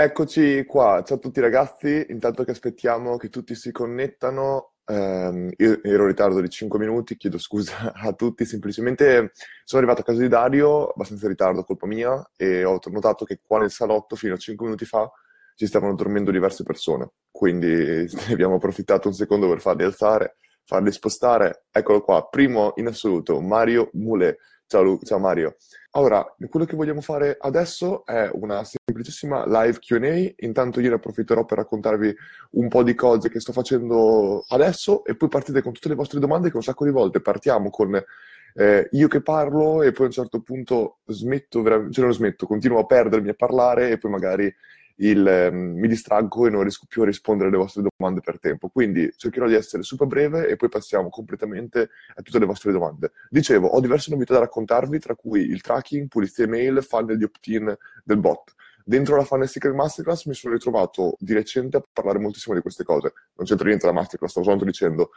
Eccoci qua, ciao a tutti ragazzi, intanto che aspettiamo che tutti si connettano, ehm, io ero in ritardo di 5 minuti, chiedo scusa a tutti, semplicemente sono arrivato a casa di Dario, abbastanza in ritardo, colpa mia, e ho notato che qua nel salotto fino a 5 minuti fa ci stavano dormendo diverse persone, quindi ne abbiamo approfittato un secondo per farli alzare, farli spostare, eccolo qua, primo in assoluto, Mario Mule. Ciao, Lu- ciao Mario. Ora, quello che vogliamo fare adesso è una semplicissima live QA. Intanto io ne approfitterò per raccontarvi un po' di cose che sto facendo adesso e poi partite con tutte le vostre domande che un sacco di volte partiamo con eh, io che parlo e poi a un certo punto smetto, vera- cioè non smetto, continuo a perdermi a parlare e poi magari il, ehm, mi distraggo e non riesco più a rispondere alle vostre domande per tempo. Quindi cercherò di essere super breve e poi passiamo completamente a tutte le vostre domande. Dicevo, ho diverse novità da raccontarvi, tra cui il tracking, pulizia email, funnel di opt-in del bot. Dentro la Funnel Secret Masterclass mi sono ritrovato di recente a parlare moltissimo di queste cose. Non c'entra niente la masterclass, stavo soltanto dicendo.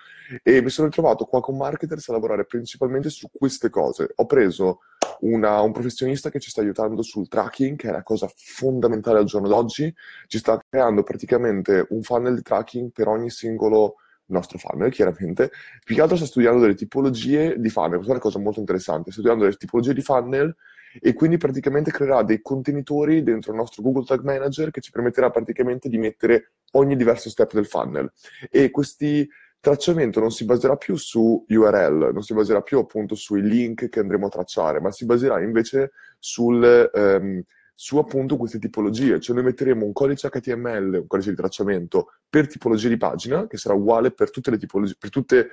E mi sono ritrovato qua con marketers a lavorare principalmente su queste cose. Ho preso una, un professionista che ci sta aiutando sul tracking, che è la cosa fondamentale al giorno d'oggi. Ci sta creando praticamente un funnel di tracking per ogni singolo nostro funnel, chiaramente. Più che altro sta studiando delle tipologie di funnel, questa è una cosa molto interessante. Sta studiando delle tipologie di funnel e quindi praticamente creerà dei contenitori dentro il nostro Google Tag Manager che ci permetterà praticamente di mettere ogni diverso step del funnel. E questi tracciamento non si baserà più su URL, non si baserà più appunto sui link che andremo a tracciare, ma si baserà invece sul, ehm, su appunto queste tipologie. Cioè noi metteremo un codice HTML, un codice di tracciamento per tipologie di pagina, che sarà uguale per tutte le tipologie, per tutte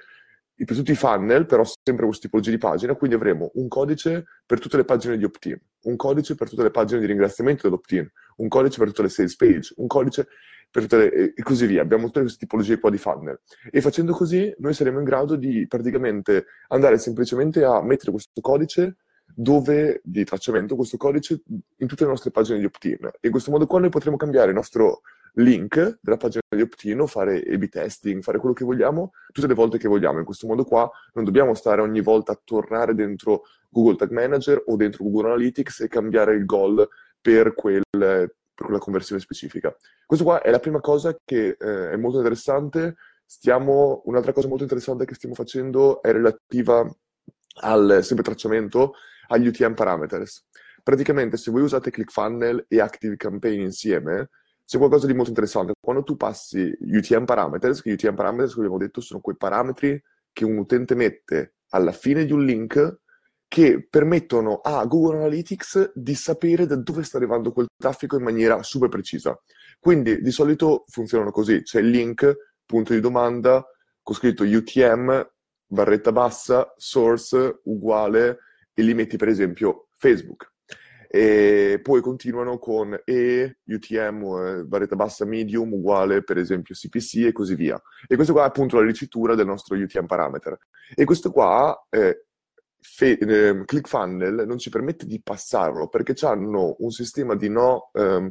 per tutti i funnel, però sempre questa tipologia di pagina, quindi avremo un codice per tutte le pagine di opt-in, un codice per tutte le pagine di ringraziamento dell'opt-in, un codice per tutte le sales page, un codice per tutte le... e così via. Abbiamo tutte queste tipologie qua di funnel. E facendo così noi saremo in grado di praticamente andare semplicemente a mettere questo codice dove, di tracciamento, questo codice in tutte le nostre pagine di opt-in. E in questo modo qua noi potremo cambiare il nostro link della pagina di opt-in, fare A-B testing, fare quello che vogliamo tutte le volte che vogliamo. In questo modo qua non dobbiamo stare ogni volta a tornare dentro Google Tag Manager o dentro Google Analytics e cambiare il goal per, quel, per quella conversione specifica. Questo qua è la prima cosa che eh, è molto interessante. Stiamo, un'altra cosa molto interessante che stiamo facendo è relativa al sempre tracciamento agli UTM parameters. Praticamente se voi usate ClickFunnel e ActiveCampaign insieme, c'è qualcosa di molto interessante. Quando tu passi UTM parameters, che UTM parameters, come abbiamo detto, sono quei parametri che un utente mette alla fine di un link che permettono a Google Analytics di sapere da dove sta arrivando quel traffico in maniera super precisa. Quindi di solito funzionano così, c'è il link, punto di domanda, con scritto UTM, barretta bassa, source, uguale, e li metti per esempio Facebook e poi continuano con E, UTM, eh, barretta bassa medium uguale per esempio CPC e così via. E questo qua è appunto la dicitura del nostro UTM parameter. E questo qua, eh, fe- eh, ClickFunnel, non ci permette di passarlo perché hanno un sistema di no, ehm,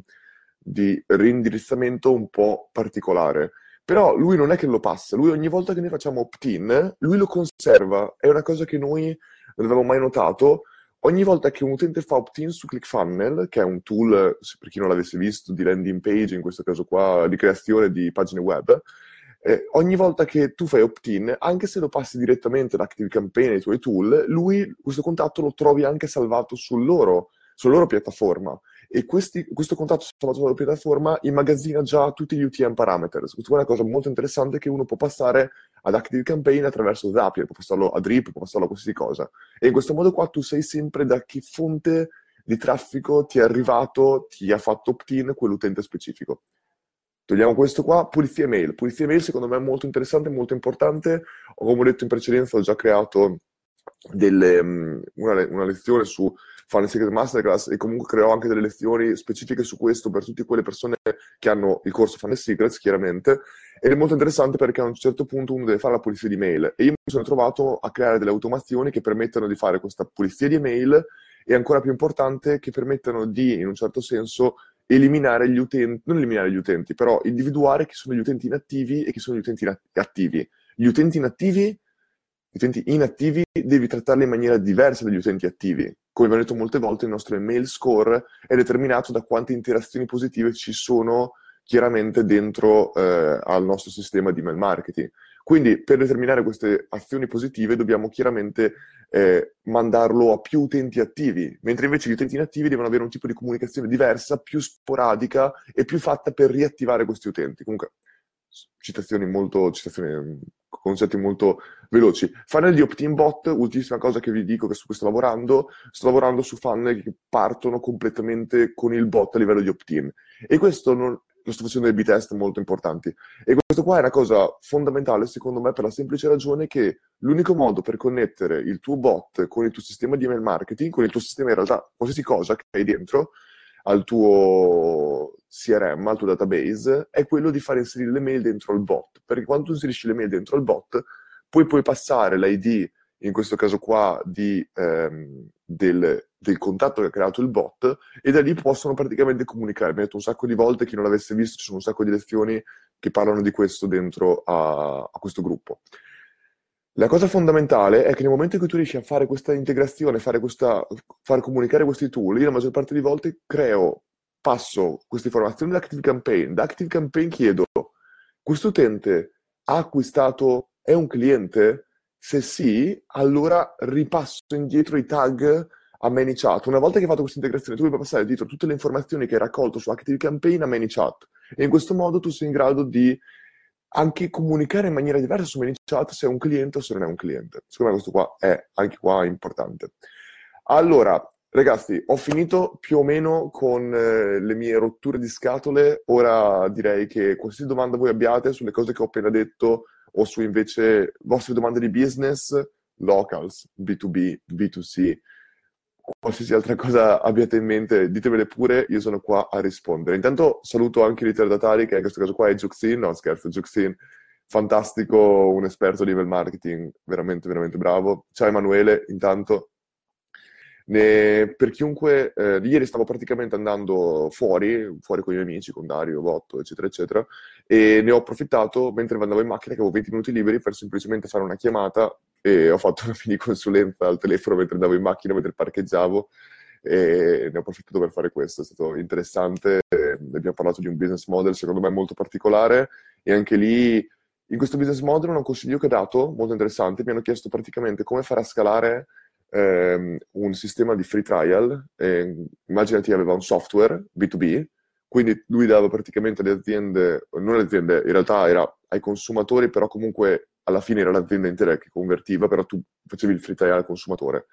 di reindirizzamento un po' particolare. Però lui non è che lo passa, lui ogni volta che noi facciamo opt-in, lui lo conserva. È una cosa che noi non avevamo mai notato, ogni volta che un utente fa opt-in su ClickFunnel, che è un tool, per chi non l'avesse visto, di landing page, in questo caso qua, di creazione di pagine web, eh, ogni volta che tu fai opt-in, anche se lo passi direttamente da ActiveCampaign ai tuoi tool, lui questo contatto lo trovi anche salvato sul loro, sulla loro piattaforma e questi, questo contatto salvato sulla piattaforma immagazzina già tutti gli UTM parameters. Questa è una cosa molto interessante che uno può passare ad ActiveCampaign attraverso Zapier, può passarlo a Drip, può passarlo a qualsiasi cosa. E in questo modo qua tu sai sempre da che fonte di traffico ti è arrivato, ti ha fatto opt-in quell'utente specifico. Togliamo questo qua, pulizia mail. Pulizia mail secondo me è molto interessante, molto importante. Come ho detto in precedenza, ho già creato delle, mm, una, una lezione su Funnel Secret Masterclass e comunque creò anche delle lezioni specifiche su questo per tutte quelle persone che hanno il corso Funnel Secrets, chiaramente. Ed è molto interessante perché a un certo punto uno deve fare la pulizia di mail. E io mi sono trovato a creare delle automazioni che permettono di fare questa pulizia di email e ancora più importante che permettono di, in un certo senso, eliminare gli utenti, non eliminare gli utenti, però individuare chi sono gli utenti inattivi e chi sono gli utenti attivi. Gli utenti inattivi gli utenti inattivi devi trattarli in maniera diversa dagli utenti attivi. Come abbiamo detto molte volte, il nostro email score è determinato da quante interazioni positive ci sono chiaramente dentro eh, al nostro sistema di email marketing. Quindi per determinare queste azioni positive dobbiamo chiaramente eh, mandarlo a più utenti attivi, mentre invece gli utenti inattivi devono avere un tipo di comunicazione diversa, più sporadica e più fatta per riattivare questi utenti. Comunque, citazioni molto, citazioni, concetti molto veloci. Funnel di opt-in bot, ultimissima cosa che vi dico che su cui sto lavorando, sto lavorando su funnel che partono completamente con il bot a livello di opt-in. E questo non, lo sto facendo dei B-test molto importanti. E questo qua è una cosa fondamentale, secondo me, per la semplice ragione che l'unico modo per connettere il tuo bot con il tuo sistema di email marketing, con il tuo sistema in realtà, qualsiasi cosa che hai dentro, al tuo CRM, al tuo database, è quello di fare inserire le mail dentro al bot. Perché quando tu inserisci le mail dentro al bot, poi puoi passare l'ID, in questo caso qua, di, ehm, del, del, contatto che ha creato il bot, e da lì possono praticamente comunicare. Mi ha detto un sacco di volte, chi non l'avesse visto, ci sono un sacco di lezioni che parlano di questo dentro a, a questo gruppo. La cosa fondamentale è che nel momento in cui tu riesci a fare questa integrazione, fare questa, far comunicare questi tool, io la maggior parte delle volte creo, passo queste informazioni da Active Campaign. Da Active Campaign chiedo, questo utente ha acquistato, è un cliente? Se sì, allora ripasso indietro i tag a ManyChat. Una volta che hai fatto questa integrazione, tu puoi passare dietro tutte le informazioni che hai raccolto su Active Campaign a ManyChat. E in questo modo tu sei in grado di anche comunicare in maniera diversa su ManyChat se è un cliente o se non è un cliente. Secondo me questo qua è anche qua importante. Allora, ragazzi, ho finito più o meno con eh, le mie rotture di scatole. Ora direi che qualsiasi domanda voi abbiate sulle cose che ho appena detto o su invece vostre domande di business, locals, B2B, B2C, qualsiasi altra cosa abbiate in mente, ditemele pure, io sono qua a rispondere. Intanto saluto anche i ritardatari, che in questo caso qua è Juxin, no scherzo, Juxin, fantastico, un esperto di email marketing, veramente, veramente bravo. Ciao Emanuele, intanto. Ne, per chiunque, eh, ieri stavo praticamente andando fuori, fuori con i miei amici, con Dario, Botto, eccetera, eccetera, e ne ho approfittato mentre andavo in macchina, che avevo 20 minuti liberi, per semplicemente fare una chiamata e ho fatto una mini consulenza al telefono mentre andavo in macchina, mentre parcheggiavo, e ne ho approfittato per fare questo. È stato interessante, abbiamo parlato di un business model secondo me molto particolare, e anche lì in questo business model un consiglio che ho dato, molto interessante, mi hanno chiesto praticamente come fare a scalare ehm, un sistema di free trial, eh, immaginati aveva un software B2B, quindi lui dava praticamente alle aziende, non alle aziende, in realtà era ai consumatori, però comunque alla fine era l'azienda intera che convertiva, però tu facevi il free trial al consumatore.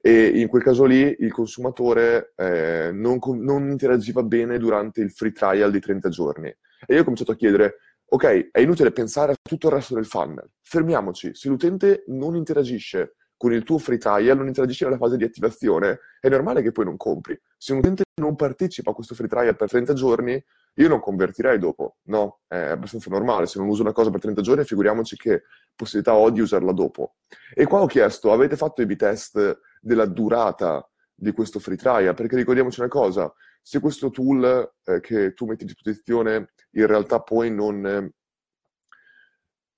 E in quel caso lì il consumatore eh, non, non, interagiva bene durante il free trial di 30 giorni. E io ho cominciato a chiedere, ok, è inutile pensare a tutto il resto del funnel, fermiamoci, se l'utente non interagisce con il tuo free trial, non interagisci nella fase di attivazione, è normale che poi non compri. Se un utente non partecipa a questo free trial per 30 giorni, io non convertirei dopo, no? È abbastanza normale. Se non uso una cosa per 30 giorni, figuriamoci che possibilità ho di usarla dopo. E qua ho chiesto, avete fatto i B-test della durata di questo free trial? Perché ricordiamoci una cosa, se questo tool eh, che tu metti a disposizione in realtà poi non... Eh,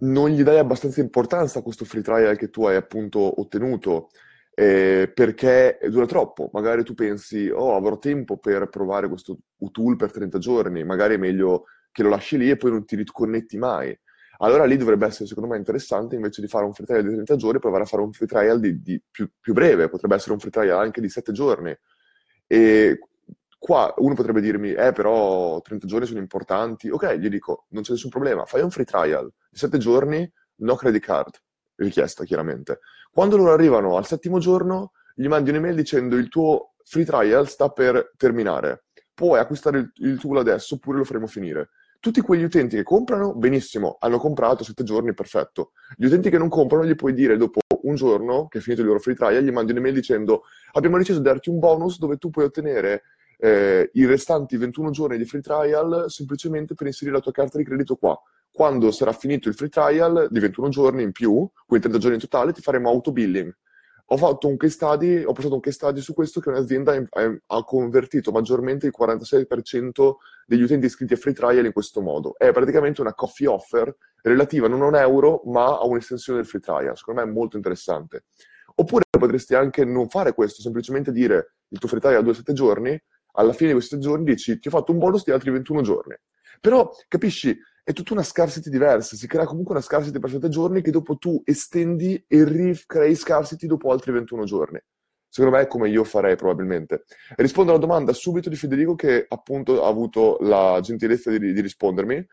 non gli dai abbastanza importanza a questo free trial che tu hai appunto ottenuto eh, perché dura troppo. Magari tu pensi, oh, avrò tempo per provare questo tool per 30 giorni, magari è meglio che lo lasci lì e poi non ti riconnetti mai. Allora lì dovrebbe essere, secondo me, interessante invece di fare un free trial di 30 giorni, provare a fare un free trial di, di più, più, breve, potrebbe essere un free trial anche di 7 giorni. E qua uno potrebbe dirmi, eh, però 30 giorni sono importanti. Ok, gli dico, non c'è nessun problema, fai un free trial di 7 giorni, no credit card, richiesta chiaramente. Quando loro arrivano al settimo giorno, gli mandi un'email dicendo il tuo free trial sta per terminare, puoi acquistare il, il tool adesso oppure lo faremo finire. Tutti quegli utenti che comprano, benissimo, hanno comprato sette giorni, perfetto. Gli utenti che non comprano, gli puoi dire dopo un giorno, che è finito il loro free trial, gli mandi un'email dicendo abbiamo deciso di darti un bonus dove tu puoi ottenere eh, i restanti 21 giorni di free trial semplicemente per inserire la tua carta di credito qua. Quando sarà finito il free trial di 21 giorni in più, quindi 30 giorni in totale, ti faremo auto billing. Ho fatto un case study, ho passato un case study su questo che un'azienda ha convertito maggiormente il 46% degli utenti iscritti a free trial in questo modo. È praticamente una coffee offer relativa non a un euro, ma a un'estensione del free trial. Secondo me è molto interessante. Oppure potresti anche non fare questo, semplicemente dire il tuo free trial dura 7 giorni, alla fine di questi 7 giorni dici ti ho fatto un bonus di altri 21 giorni. Però, capisci, è tutta una scarcity diversa, si crea comunque una scarcity per 7 giorni che dopo tu estendi e ricrei scarcity dopo altri 21 giorni. Secondo me è come io farei probabilmente. Rispondo alla domanda subito di Federico che appunto ha avuto la gentilezza di, di rispondermi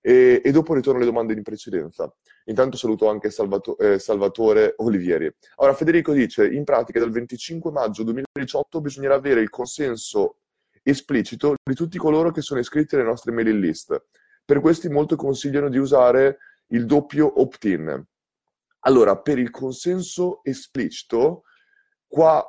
e, e, dopo ritorno alle domande in precedenza. Intanto saluto anche Salvato, eh, Salvatore Olivieri. Allora Federico dice, in pratica dal 25 maggio 2018 bisognerà avere il consenso esplicito di tutti coloro che sono iscritti alle nostre mailing list. Per questi molti consigliano di usare il doppio opt-in. Allora, per il consenso esplicito Qua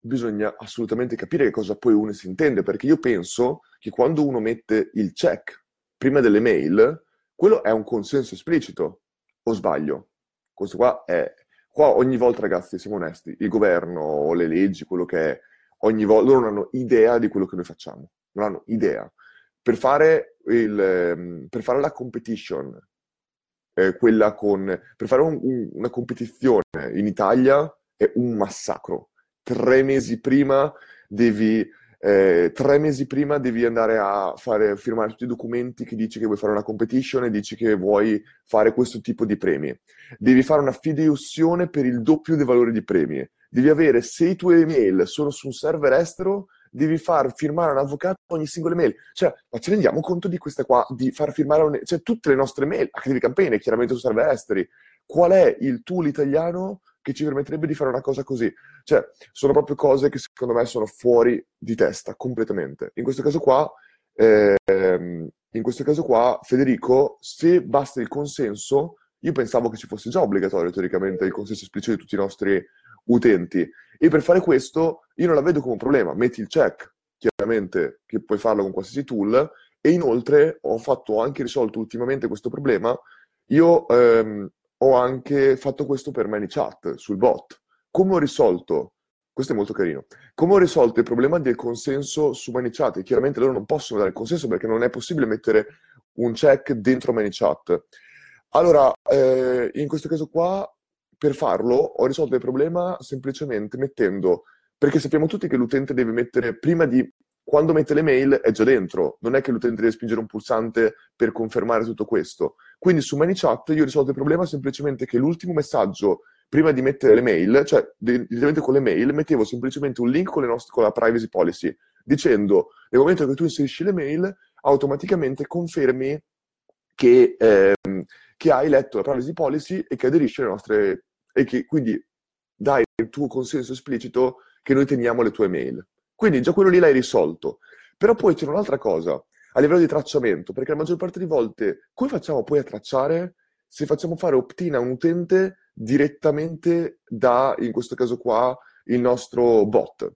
bisogna assolutamente capire che cosa poi uno si intende, perché io penso che quando uno mette il check prima delle mail, quello è un consenso esplicito, o sbaglio? Questo qua è... Qua ogni volta, ragazzi, siamo onesti, il governo, le leggi, quello che è, ogni volta loro non hanno idea di quello che noi facciamo, non hanno idea. Per fare, il, ehm, per fare la competition, eh, quella con, per fare un, un, una competizione in Italia è un massacro. Tre mesi prima devi, eh, tre mesi prima devi andare a fare, firmare tutti i documenti che dici che vuoi fare una competition e dici che vuoi fare questo tipo di premi. Devi fare una fideiussione per il doppio dei valori di premi. Devi avere, se i tuoi email sono su un server estero, devi far firmare un avvocato ogni singola email. Cioè, ma ci rendiamo conto di queste qua, di far firmare un, cioè, tutte le nostre mail, anche di campagne, chiaramente su server esteri. Qual è il tool italiano che ci permetterebbe di fare una cosa così. Cioè, sono proprio cose che secondo me sono fuori di testa, completamente. In questo caso qua, eh, in questo caso qua, Federico, se basta il consenso, io pensavo che ci fosse già obbligatorio teoricamente il consenso esplicito di tutti i nostri utenti. E per fare questo, io non la vedo come un problema. Metti il check, chiaramente, che puoi farlo con qualsiasi tool, e inoltre ho fatto anche risolto ultimamente questo problema. Io ehm, ho anche fatto questo per ManyChat sul bot. Come ho risolto? Questo è molto carino. Come ho risolto il problema del consenso su ManyChat? chiaramente loro non possono dare il consenso perché non è possibile mettere un check dentro ManyChat. Allora, eh, in questo caso qua, per farlo, ho risolto il problema semplicemente mettendo, perché sappiamo tutti che l'utente deve mettere, prima di quando mette le mail è già dentro, non è che l'utente deve spingere un pulsante per confermare tutto questo. Quindi su ManyChat io ho risolto il problema semplicemente che l'ultimo messaggio prima di mettere le mail, cioè direttamente con le mail, mettevo semplicemente un link con, nostre, con la privacy policy, dicendo nel momento che tu inserisci le mail, automaticamente confermi che, ehm, che hai letto la privacy policy e che aderisci alle nostre... e che quindi dai il tuo consenso esplicito che noi teniamo le tue mail. Quindi già quello lì l'hai risolto. Però poi c'è un'altra cosa, a livello di tracciamento, perché la maggior parte di volte come facciamo poi a tracciare se facciamo fare opt-in a un utente direttamente da, in questo caso qua, il nostro bot?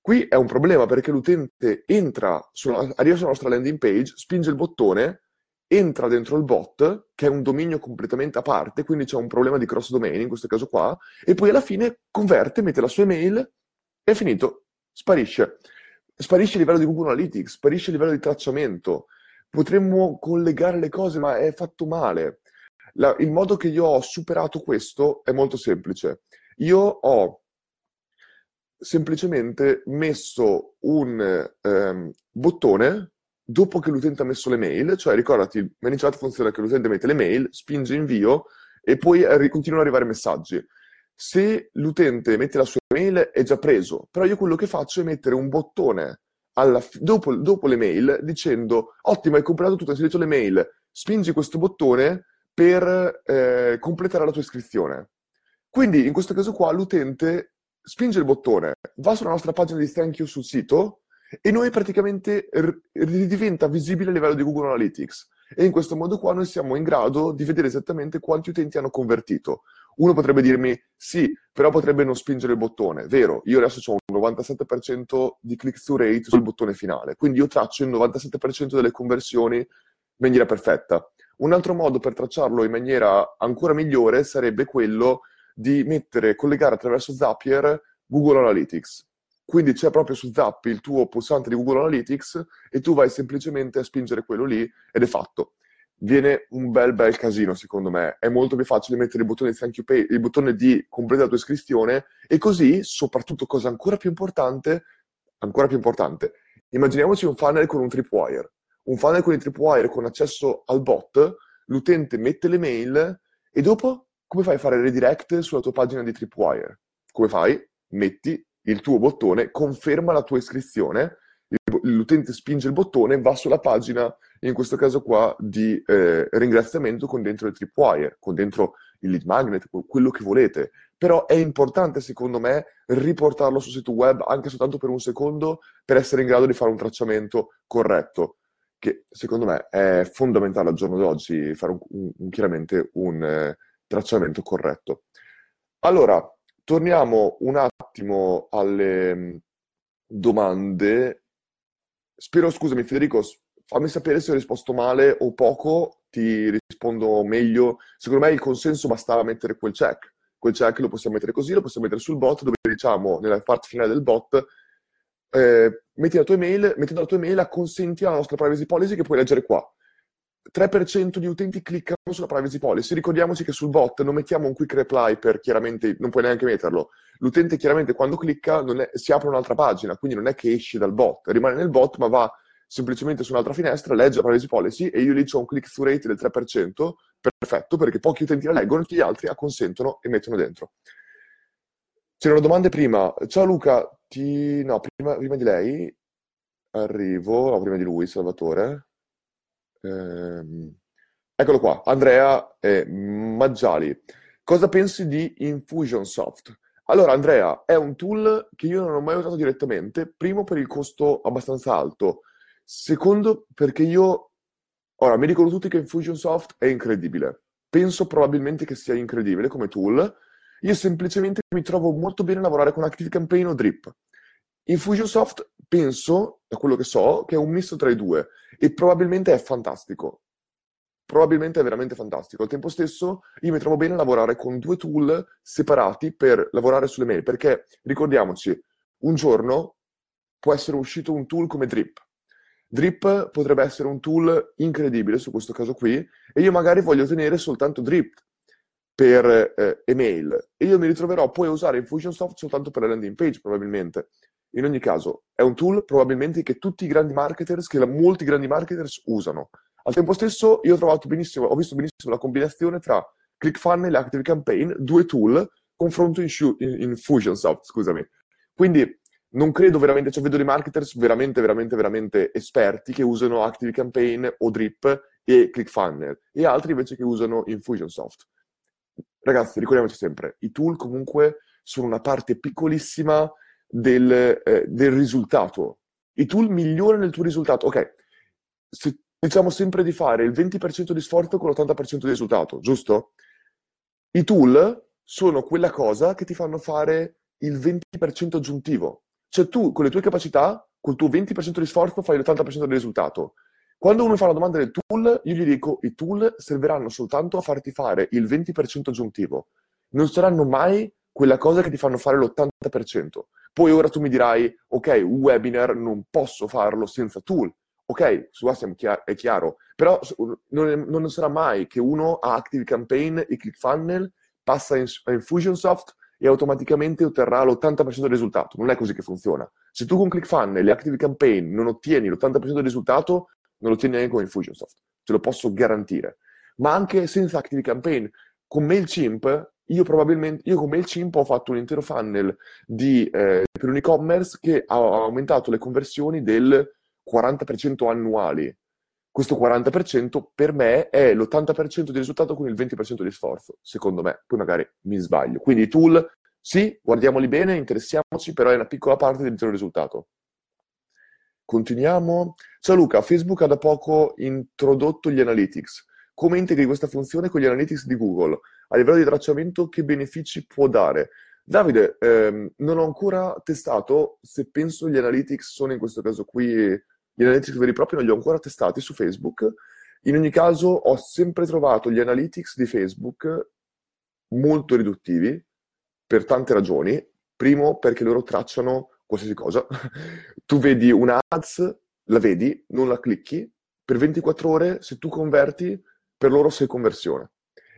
Qui è un problema perché l'utente entra, sulla, arriva sulla nostra landing page, spinge il bottone, entra dentro il bot, che è un dominio completamente a parte, quindi c'è un problema di cross domain in questo caso qua, e poi alla fine converte, mette la sua email è finito sparisce. Sparisce a livello di Google Analytics, sparisce a livello di tracciamento. Potremmo collegare le cose, ma è fatto male. La, il modo che io ho superato questo è molto semplice. Io ho semplicemente messo un um, bottone dopo che l'utente ha messo le mail, cioè ricordati, il ManyChat funziona che l'utente mette le mail, spinge invio e poi continuano ad arrivare messaggi. Se l'utente mette la sua mail è già preso, però io quello che faccio è mettere un bottone fi- dopo, dopo, le mail dicendo ottimo hai comprato tutto, hai inserito le mail, spingi questo bottone per eh, completare la tua iscrizione. Quindi in questo caso qua l'utente spinge il bottone, va sulla nostra pagina di thank you sul sito e noi praticamente r- diventa visibile a livello di Google Analytics. E in questo modo qua noi siamo in grado di vedere esattamente quanti utenti hanno convertito. Uno potrebbe dirmi sì, però potrebbe non spingere il bottone. Vero, io adesso ho un 97% di click-through rate sul bottone finale, quindi io traccio il 97% delle conversioni in maniera perfetta. Un altro modo per tracciarlo in maniera ancora migliore sarebbe quello di mettere, collegare attraverso Zapier Google Analytics. Quindi c'è proprio su Zap il tuo pulsante di Google Analytics e tu vai semplicemente a spingere quello lì ed è fatto. Viene un bel bel casino secondo me. È molto più facile mettere il bottone di thank you pay, il bottone di completa la tua iscrizione e così, soprattutto cosa ancora più importante, ancora più importante, immaginiamoci un funnel con un tripwire. Un funnel con il tripwire con accesso al bot, l'utente mette le mail e dopo come fai a fare redirect sulla tua pagina di tripwire? Come fai? Metti il tuo bottone, conferma la tua iscrizione, l'utente spinge il bottone, va sulla pagina in questo caso qua di eh, ringraziamento con dentro il tripwire, con dentro il lead magnet, quello che volete. Però è importante, secondo me, riportarlo sul sito web anche soltanto per un secondo per essere in grado di fare un tracciamento corretto, che secondo me è fondamentale al giorno d'oggi fare un, un, un, chiaramente un eh, tracciamento corretto. Allora, torniamo un attimo alle mm, domande. Spero, scusami Federico, fammi sapere se ho risposto male o poco, ti rispondo meglio. Secondo me il consenso bastava mettere quel check. Quel check lo possiamo mettere così, lo possiamo mettere sul bot, dove diciamo nella parte finale del bot, eh, metti la tua email, mettendo la tua email acconsenti alla nostra privacy policy che puoi leggere qua. 3% di utenti cliccano sulla privacy policy. Ricordiamoci che sul bot non mettiamo un quick reply per chiaramente, non puoi neanche metterlo. L'utente chiaramente quando clicca è, si apre un'altra pagina, quindi non è che esce dal bot, rimane nel bot ma va semplicemente su un'altra finestra, legge la privacy policy e io lì ho un click-through rate del 3%, perfetto, perché pochi utenti la leggono, tutti gli altri acconsentono e mettono dentro. C'erano domande prima. Ciao Luca, ti... no, prima, prima di lei arrivo, no, prima di lui, Salvatore. Ehm... Eccolo qua, Andrea e Maggiali. Cosa pensi di Infusionsoft? Allora, Andrea, è un tool che io non ho mai usato direttamente, primo per il costo abbastanza alto, Secondo, perché io... Ora, mi dicono tutti che Infusionsoft è incredibile. Penso probabilmente che sia incredibile come tool. Io semplicemente mi trovo molto bene a lavorare con ActiveCampaign o Drip. Infusionsoft, penso, da quello che so, che è un misto tra i due e probabilmente è fantastico. Probabilmente è veramente fantastico. Al tempo stesso, io mi trovo bene a lavorare con due tool separati per lavorare sulle mail, perché ricordiamoci, un giorno può essere uscito un tool come Drip Drip potrebbe essere un tool incredibile su questo caso qui e io magari voglio tenere soltanto Drip per eh, email e io mi ritroverò poi a usare Infusionsoft soltanto per la landing page probabilmente. In ogni caso, è un tool probabilmente che tutti i grandi marketers, che la, molti grandi marketers usano. Al tempo stesso, io ho trovato benissimo, ho visto benissimo la combinazione tra ClickFunnels e ActiveCampaign, due tool, confronto in, in Infusionsoft, scusami. Quindi non credo veramente, cioè vedo dei marketers veramente, veramente, veramente esperti che usano ActiveCampaign o Drip e ClickFunnels e altri invece che usano Infusionsoft. Ragazzi, ricordiamoci sempre, i tool comunque sono una parte piccolissima del, eh, del risultato. I tool migliorano il tuo risultato. Ok, se diciamo sempre di fare il 20% di sforzo con l'80% di risultato, giusto? I tool sono quella cosa che ti fanno fare il 20% aggiuntivo. Cioè tu con le tue capacità, col tuo 20% di sforzo fai l'80% del risultato. Quando uno mi fa la domanda del tool, io gli dico i tool serviranno soltanto a farti fare il 20% aggiuntivo. Non saranno mai quella cosa che ti fanno fare l'80%. Poi ora tu mi dirai, ok, un webinar non posso farlo senza tool. Ok, su questo è chiaro, però non, non sarà mai che uno ha Active Campaign e ClickFunnels, passa in, in Infusionsoft e automaticamente otterrà l'80% del risultato. Non è così che funziona. Se tu con ClickFunnels e Active Campaign non ottieni l'80% del risultato, non lo ottieni neanche con Infusionsoft. Te lo posso garantire. Ma anche senza Active Campaign, con MailChimp, io probabilmente, io con MailChimp ho fatto un intero funnel di, eh, per un e-commerce che ha aumentato le conversioni del 40% annuali. Questo 40% per me è l'80% di risultato con il 20% di sforzo, secondo me. Poi magari mi sbaglio. Quindi i tool, sì, guardiamoli bene, interessiamoci, però è una piccola parte dell'intero risultato. Continuiamo. Ciao Luca, Facebook ha da poco introdotto gli analytics. Come integri questa funzione con gli analytics di Google? A livello di tracciamento, che benefici può dare? Davide, ehm, non ho ancora testato se penso gli analytics sono in questo caso qui gli analytics veri e propri non li ho ancora testati su Facebook. In ogni caso, ho sempre trovato gli analytics di Facebook molto riduttivi per tante ragioni. Primo, perché loro tracciano qualsiasi cosa. tu vedi una ads, la vedi, non la clicchi, per 24 ore, se tu converti, per loro sei conversione.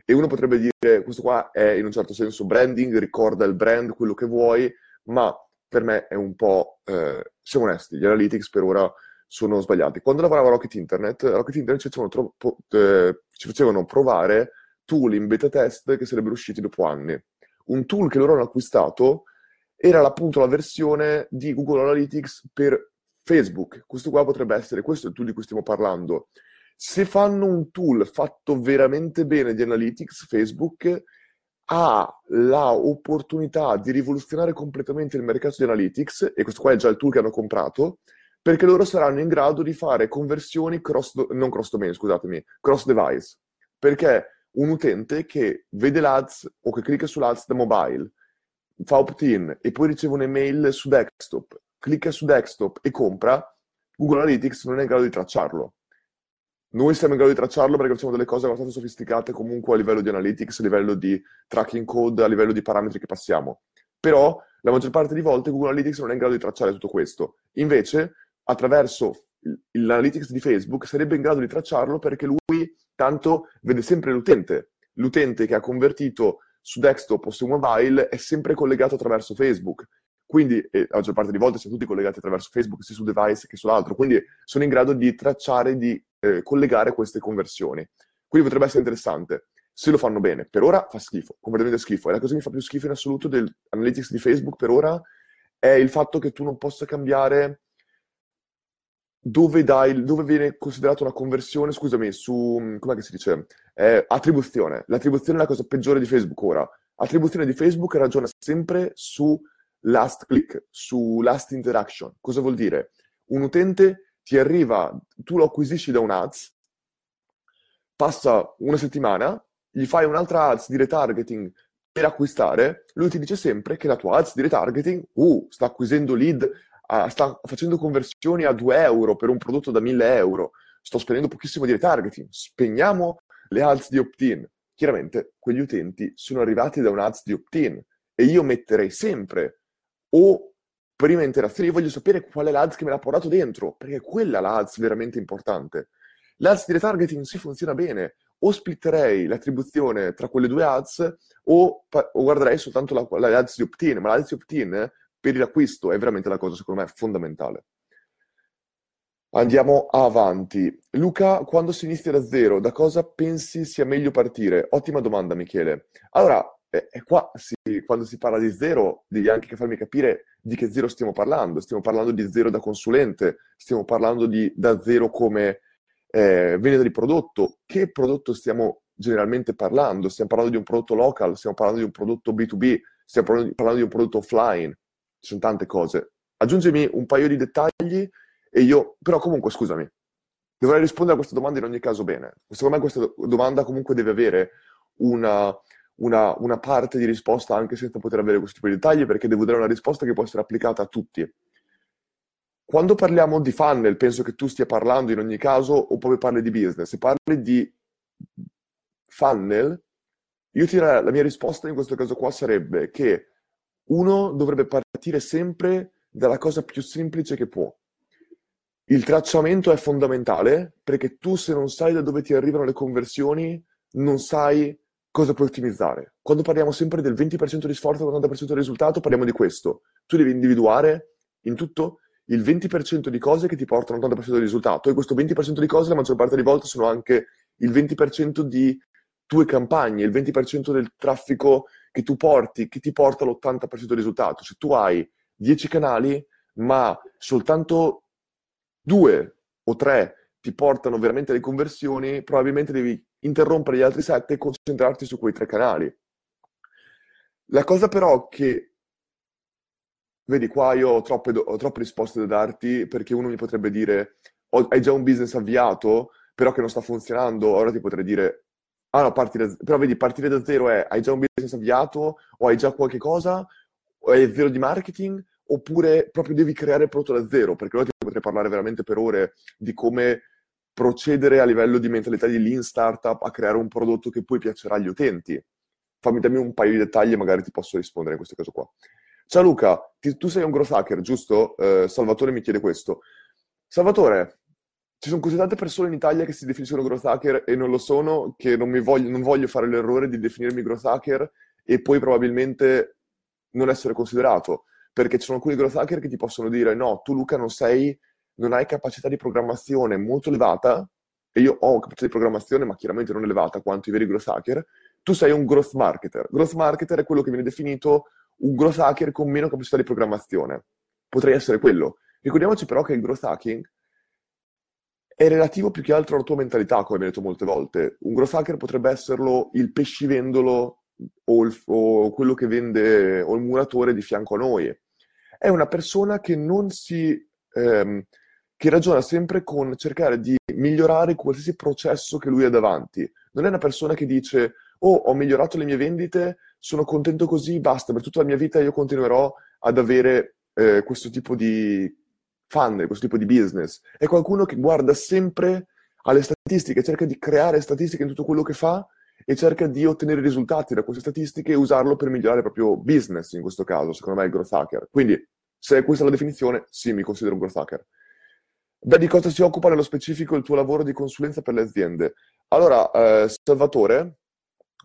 E uno potrebbe dire, questo qua è in un certo senso branding, ricorda il brand, quello che vuoi, ma per me è un po', eh, siamo onesti, gli analytics per ora sono sbagliati. Quando lavoravo a Rocket Internet, a Rocket Internet ci facevano, troppo, eh, ci facevano provare tool in beta test che sarebbero usciti dopo anni. Un tool che loro hanno acquistato era appunto la versione di Google Analytics per Facebook. Questo qua potrebbe essere, questo è il tool di cui stiamo parlando. Se fanno un tool fatto veramente bene di Analytics, Facebook ha l'opportunità di rivoluzionare completamente il mercato di Analytics, e questo qua è già il tool che hanno comprato, perché loro saranno in grado di fare conversioni cross, non cross domain, scusatemi, cross device. Perché un utente che vede l'ADS o che clicca sull'ADS da mobile, fa opt-in e poi riceve un'email su desktop, clicca su desktop e compra, Google Analytics non è in grado di tracciarlo. Noi siamo in grado di tracciarlo perché facciamo delle cose abbastanza sofisticate comunque a livello di analytics, a livello di tracking code, a livello di parametri che passiamo. Però la maggior parte di volte Google Analytics non è in grado di tracciare tutto questo. Invece, attraverso l'analytics di Facebook sarebbe in grado di tracciarlo perché lui tanto vede sempre l'utente. L'utente che ha convertito su desktop o su mobile è sempre collegato attraverso Facebook. Quindi, la maggior parte di volte siamo tutti collegati attraverso Facebook, sia su device che sull'altro. Quindi sono in grado di tracciare, di eh, collegare queste conversioni. Quindi potrebbe essere interessante se lo fanno bene. Per ora fa schifo, completamente schifo. E la cosa che mi fa più schifo in assoluto dell'analytics di Facebook per ora è il fatto che tu non possa cambiare dove, dai, dove viene considerata una conversione, scusami, su, come si dice? Eh, attribuzione. L'attribuzione è la cosa peggiore di Facebook ora. Attribuzione di Facebook ragiona sempre su last click, su last interaction. Cosa vuol dire? Un utente ti arriva, tu lo acquisisci da un ads, passa una settimana, gli fai un'altra ads di retargeting per acquistare, lui ti dice sempre che la tua ads di retargeting, uh, sta acquisendo lead, uh, sta facendo conversioni a 2 euro per un prodotto da 1000 euro, sto spendendo pochissimo di retargeting, spegniamo le ads di opt-in. Chiaramente quegli utenti sono arrivati da un ads di opt-in e io metterei sempre o prima interazione, io voglio sapere qual è l'ADS che me l'ha portato dentro, perché è quella l'ADS veramente importante. L'ADS di retargeting si funziona bene, o splitterei l'attribuzione tra quelle due ads o, o guarderei soltanto la, la di opt-in, ma l'ads di opt-in per l'acquisto è veramente la cosa secondo me fondamentale. Andiamo avanti. Luca, quando si inizia da zero, da cosa pensi sia meglio partire? Ottima domanda, Michele. Allora, e, e qua si, quando si parla di zero, devi anche farmi capire di che zero stiamo parlando. Stiamo parlando di zero da consulente, stiamo parlando di da zero come eh, vendita di prodotto. Che prodotto stiamo generalmente parlando? Stiamo parlando di un prodotto local, stiamo parlando di un prodotto B2B, stiamo parlando di, parlando di un prodotto offline. Ci sono tante cose. Aggiungimi un paio di dettagli e io, però comunque scusami, dovrei rispondere a questa domanda in ogni caso bene. Secondo me questa domanda comunque deve avere una, una, una, parte di risposta anche senza poter avere questo tipo di dettagli perché devo dare una risposta che può essere applicata a tutti. Quando parliamo di funnel, penso che tu stia parlando in ogni caso o poi parli di business. Se parli di funnel, io ti la mia risposta in questo caso qua sarebbe che uno dovrebbe partire sempre dalla cosa più semplice che può. Il tracciamento è fondamentale perché tu se non sai da dove ti arrivano le conversioni, non sai cosa puoi ottimizzare. Quando parliamo sempre del 20% di sforzo e l'80% di risultato, parliamo di questo. Tu devi individuare in tutto il 20% di cose che ti portano all'80% di risultato e questo 20% di cose la maggior parte delle volte sono anche il 20% di tue campagne, il 20% del traffico che tu porti, che ti porta all'80% di risultato. Se tu hai 10 canali, ma soltanto due o tre ti portano veramente alle conversioni, probabilmente devi interrompere gli altri sette e concentrarti su quei tre canali. La cosa però che, vedi qua io ho troppe, ho troppe risposte da darti perché uno mi potrebbe dire hai già un business avviato però che non sta funzionando, ora ti potrei dire ah no, parti da, però vedi partire da zero è hai già un business avviato o hai già qualche cosa o hai zero di marketing oppure proprio devi creare il prodotto da zero perché ora ti potrei parlare veramente per ore di come procedere a livello di mentalità di lean startup a creare un prodotto che poi piacerà agli utenti? Fammi dammi un paio di dettagli e magari ti posso rispondere in questo caso qua. Ciao Luca, ti, tu sei un growth hacker, giusto? Eh, Salvatore mi chiede questo. Salvatore, ci sono così tante persone in Italia che si definiscono growth hacker e non lo sono, che non, voglio, non voglio fare l'errore di definirmi growth hacker e poi probabilmente non essere considerato, perché ci sono alcuni growth hacker che ti possono dire no, tu Luca non sei, non hai capacità di programmazione molto elevata, e io ho capacità di programmazione ma chiaramente non elevata quanto i veri growth hacker, tu sei un growth marketer. Growth marketer è quello che viene definito un growth hacker con meno capacità di programmazione. Potrei essere quello. Ricordiamoci però che il growth hacking è relativo più che altro alla tua mentalità, come abbiamo detto molte volte. Un growth hacker potrebbe esserlo il pescivendolo o, il, o quello che vende, o il muratore di fianco a noi. È una persona che non si... Ehm, che ragiona sempre con cercare di migliorare qualsiasi processo che lui ha davanti. Non è una persona che dice, oh, ho migliorato le mie vendite, sono contento così, basta, per tutta la mia vita io continuerò ad avere eh, questo tipo di funnel, questo tipo di business. È qualcuno che guarda sempre alle statistiche, cerca di creare statistiche in tutto quello che fa e cerca di ottenere risultati da queste statistiche e usarlo per migliorare il proprio business, in questo caso, secondo me è il growth hacker. Quindi, se questa è la definizione, sì, mi considero un growth hacker. Beh, di cosa si occupa nello specifico il tuo lavoro di consulenza per le aziende? Allora, eh, Salvatore,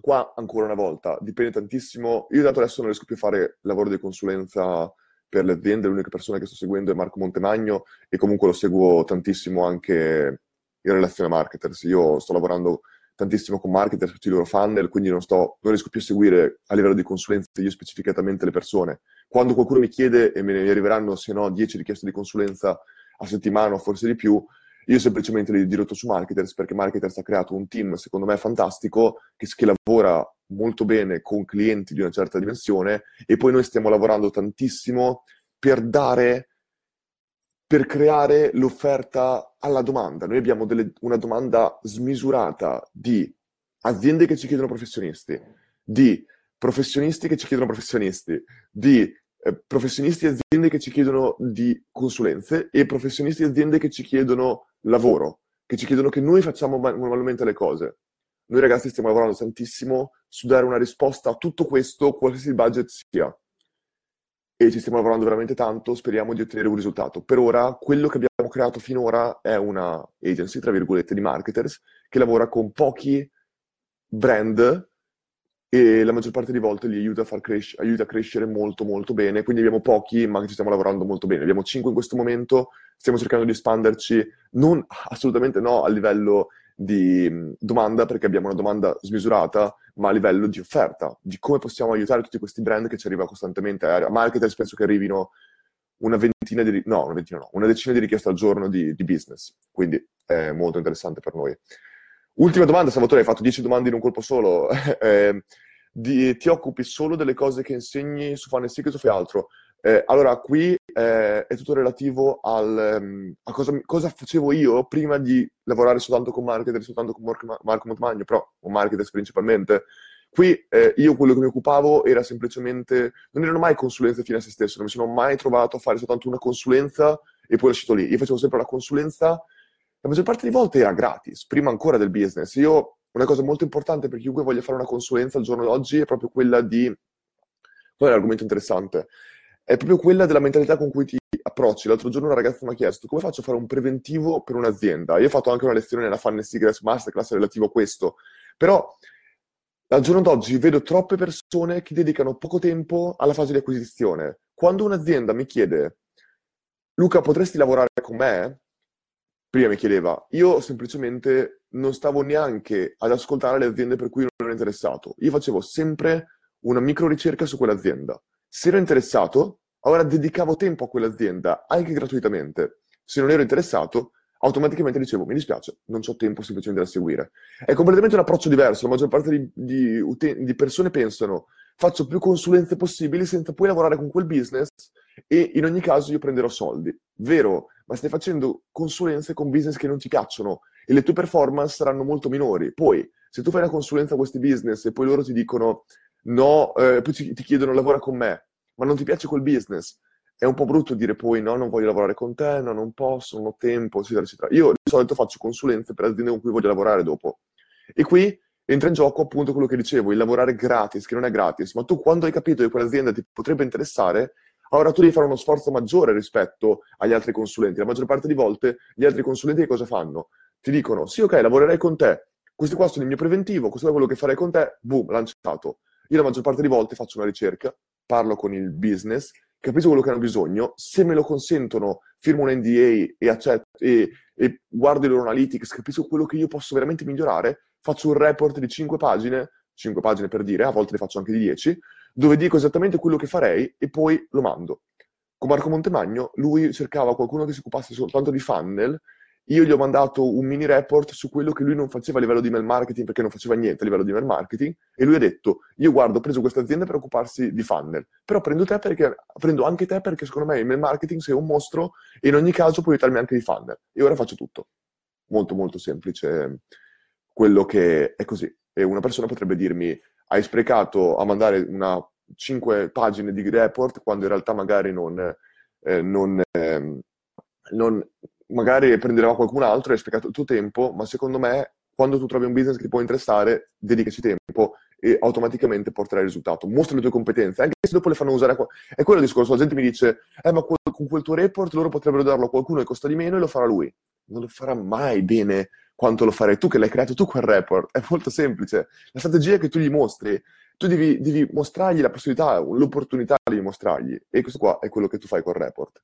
qua ancora una volta, dipende tantissimo. Io tanto adesso non riesco più a fare lavoro di consulenza per le aziende, l'unica persona che sto seguendo è Marco Montemagno e comunque lo seguo tantissimo anche in relazione a marketers. Io sto lavorando tantissimo con marketers, tutti i loro funnel, quindi non, sto, non riesco più a seguire a livello di consulenza io specificatamente le persone. Quando qualcuno mi chiede e me ne arriveranno, se no, 10 richieste di consulenza a settimana o forse di più, io semplicemente li dirotto su Marketers perché Marketers ha creato un team, secondo me, fantastico, che, che lavora molto bene con clienti di una certa dimensione e poi noi stiamo lavorando tantissimo per dare, per creare l'offerta alla domanda. Noi abbiamo delle, una domanda smisurata di aziende che ci chiedono professionisti, di professionisti che ci chiedono professionisti, di eh, professionisti e aziende che ci chiedono di consulenze e professionisti e aziende che ci chiedono lavoro, che ci chiedono che noi facciamo manualmente le cose. Noi ragazzi stiamo lavorando tantissimo su dare una risposta a tutto questo, qualsiasi budget sia. E ci stiamo lavorando veramente tanto, speriamo di ottenere un risultato. Per ora, quello che abbiamo creato finora è una agency, tra virgolette, di marketers, che lavora con pochi brand e la maggior parte di volte li aiuta a, far cres- aiuta a crescere molto molto bene, quindi abbiamo pochi ma ci stiamo lavorando molto bene. Abbiamo 5 in questo momento, stiamo cercando di espanderci, non assolutamente no a livello di domanda, perché abbiamo una domanda smisurata, ma a livello di offerta, di come possiamo aiutare tutti questi brand che ci arriva costantemente. A marketers penso che arrivino una ventina di, no, una ventina no, una decina di richieste al giorno di, di business, quindi è molto interessante per noi. Ultima domanda, Salvatore, hai fatto 10 domande in un colpo solo. eh, di, ti occupi solo delle cose che insegni su Funnel o fai altro? Eh, allora, qui eh, è tutto relativo al, um, a cosa, cosa, facevo io prima di lavorare soltanto con marketer, soltanto con Marco, Marco Montmagno, però con marketers principalmente. Qui eh, io quello che mi occupavo era semplicemente, non erano mai consulenze fine a se stesso, non mi sono mai trovato a fare soltanto una consulenza e poi lasciato lì. Io facevo sempre la consulenza, la maggior parte delle volte era gratis, prima ancora del business. Io una cosa molto importante per chiunque voglia fare una consulenza al giorno d'oggi è proprio quella di... Qual è l'argomento interessante? È proprio quella della mentalità con cui ti approcci. L'altro giorno una ragazza mi ha chiesto come faccio a fare un preventivo per un'azienda. Io ho fatto anche una lezione nella Funnel Secrets Masterclass relativo a questo. Però al giorno d'oggi vedo troppe persone che dedicano poco tempo alla fase di acquisizione. Quando un'azienda mi chiede Luca, potresti lavorare con me? Prima mi chiedeva, io semplicemente non stavo neanche ad ascoltare le aziende per cui non ero interessato. Io facevo sempre una micro ricerca su quell'azienda. Se ero interessato, allora dedicavo tempo a quell'azienda, anche gratuitamente. Se non ero interessato, automaticamente dicevo, mi dispiace, non ho tempo semplicemente da seguire. È completamente un approccio diverso. La maggior parte di, di, uten- di persone pensano, faccio più consulenze possibili senza poi lavorare con quel business e in ogni caso io prenderò soldi. Vero, ma stai facendo consulenze con business che non ti piacciono e le tue performance saranno molto minori. Poi, se tu fai una consulenza a questi business e poi loro ti dicono no, eh, poi ti, ti chiedono lavora con me, ma non ti piace quel business, è un po' brutto dire poi no, non voglio lavorare con te, no, non posso, non ho tempo, eccetera, eccetera. Io di solito faccio consulenze per aziende con cui voglio lavorare dopo. E qui entra in gioco appunto quello che dicevo, il lavorare gratis, che non è gratis, ma tu quando hai capito che quell'azienda ti potrebbe interessare, Allora tu devi fare uno sforzo maggiore rispetto agli altri consulenti. La maggior parte di volte gli altri consulenti che cosa fanno? Ti dicono, sì, ok, lavorerei con te, questo qua sono il mio preventivo, questo è quello che farei con te, boom, lanciato. Io la maggior parte di volte faccio una ricerca, parlo con il business, capisco quello che hanno bisogno, se me lo consentono, firmo un NDA e, accetto, e, e guardo i loro analytics, capisco quello che io posso veramente migliorare, faccio un report di 5 pagine, 5 pagine per dire, a volte ne faccio anche di 10, dove dico esattamente quello che farei e poi lo mando. Con Marco Montemagno, lui cercava qualcuno che si occupasse soltanto di funnel, io gli ho mandato un mini report su quello che lui non faceva a livello di mail marketing perché non faceva niente a livello di mail marketing e lui ha detto io guardo ho preso questa azienda per occuparsi di funnel però prendo te perché prendo anche te perché secondo me il mail marketing sei un mostro e in ogni caso puoi aiutarmi anche di funnel. E ora faccio tutto. Molto molto semplice quello che è così. E una persona potrebbe dirmi hai sprecato a mandare una 5 pagine di report quando in realtà magari non, eh, non, eh, non magari prenderà qualcun altro hai sprecato il tuo tempo, ma secondo me quando tu trovi un business che ti può interessare, dedicaci tempo e automaticamente porterai il risultato. Mostra le tue competenze, anche se dopo le fanno usare. È quello il discorso. La gente mi dice, eh, ma con quel tuo report loro potrebbero darlo a qualcuno che costa di meno e lo farà lui. Non lo farà mai bene quanto lo farei tu che l'hai creato tu quel report. È molto semplice. La strategia che tu gli mostri tu devi, devi, mostrargli la possibilità, l'opportunità di mostrargli. E questo qua è quello che tu fai col report.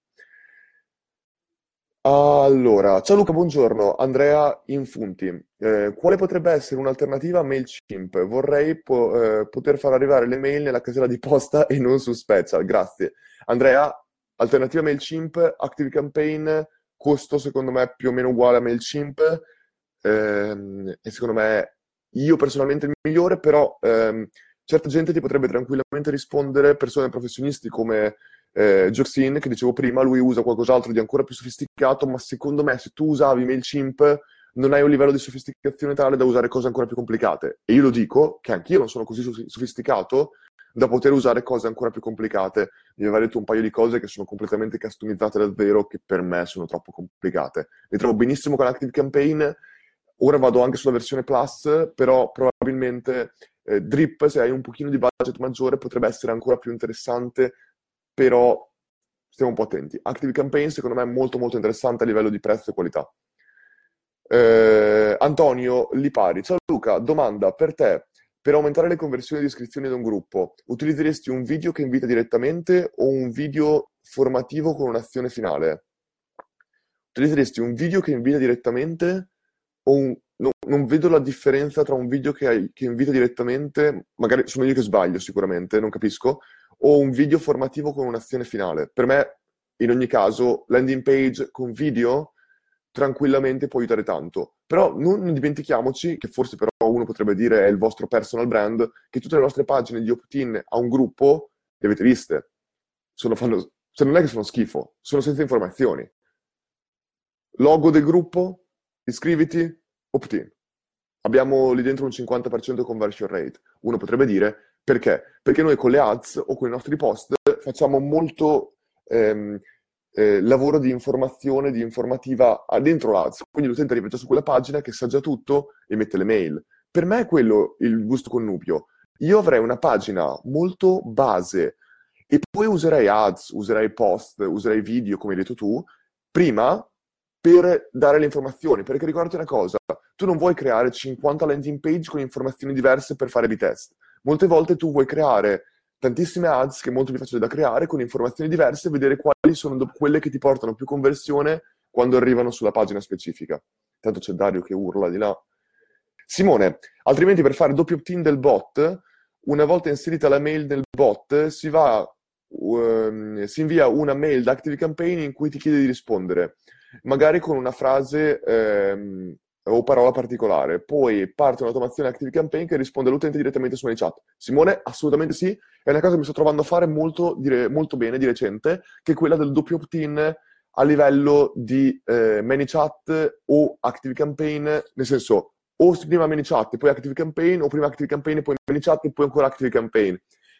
Allora, ciao Luca, buongiorno. Andrea Infunti. Eh, quale potrebbe essere un'alternativa a MailChimp? Vorrei po- eh, poter far arrivare le mail nella casella di posta e non su Special. Grazie. Andrea, alternativa a MailChimp, ActiveCampaign, costo secondo me più o meno uguale a MailChimp. Ehm, e secondo me io personalmente il migliore, però ehm, certa gente ti potrebbe tranquillamente rispondere, persone professionisti come eh, Joxin, che dicevo prima, lui usa qualcos'altro di ancora più sofisticato, ma secondo me se tu usavi MailChimp non hai un livello di sofisticazione tale da usare cose ancora più complicate. E io lo dico, che anch'io non sono così sofisticato da poter usare cose ancora più complicate. Mi aveva detto un paio di cose che sono completamente customizzate da zero, che per me sono troppo complicate. Mi trovo benissimo con Active Campaign, ora vado anche sulla versione Plus, però probabilmente eh, Drip, se hai un pochino di budget maggiore, potrebbe essere ancora più interessante però stiamo un po' attenti. Active Campaign secondo me è molto molto interessante a livello di prezzo e qualità. Eh, Antonio Lipari, ciao Luca, domanda per te. Per aumentare le conversioni di iscrizioni ad un gruppo, utilizzeresti un video che invita direttamente o un video formativo con un'azione finale? Utilizzeresti un video che invita direttamente un... no, non vedo la differenza tra un video che, hai, che invita direttamente, magari sono io che sbaglio sicuramente, non capisco, o un video formativo con un'azione finale. Per me, in ogni caso, landing page con video tranquillamente può aiutare tanto. Però non dimentichiamoci, che forse però uno potrebbe dire è il vostro personal brand, che tutte le nostre pagine di opt-in a un gruppo le avete viste. Sono, fanno, cioè non è che sono schifo, sono senza informazioni. Logo del gruppo, iscriviti, opt-in. Abbiamo lì dentro un 50% conversion rate. Uno potrebbe dire perché? Perché noi con le ads o con i nostri post facciamo molto ehm, eh, lavoro di informazione, di informativa dentro l'ads. Quindi l'utente arriva già su quella pagina che sa già tutto e mette le mail. Per me è quello il gusto connubio. Io avrei una pagina molto base e poi userei ads, userei post, userei video, come hai detto tu, prima per dare le informazioni. Perché ricordati una cosa, tu non vuoi creare 50 landing page con informazioni diverse per fare b-test molte volte tu vuoi creare tantissime ads che è molto più facile da creare con informazioni diverse e vedere quali sono quelle che ti portano più conversione quando arrivano sulla pagina specifica. Tanto c'è Dario che urla di là. Simone, altrimenti per fare doppio opt-in del bot, una volta inserita la mail nel bot, si, va, um, si invia una mail da ActiveCampaign in cui ti chiede di rispondere, magari con una frase um, o parola particolare. Poi parte un'automazione Active Campaign che risponde all'utente direttamente su ManyChat. Simone, assolutamente sì. È una cosa che mi sto trovando a fare molto, dire, molto bene di recente, che è quella del doppio opt-in a livello di eh, ManyChat o Active Campaign, nel senso o prima ManyChat e poi Active Campaign, o prima Active Campaign e poi ManyChat e poi ancora Active Campaign.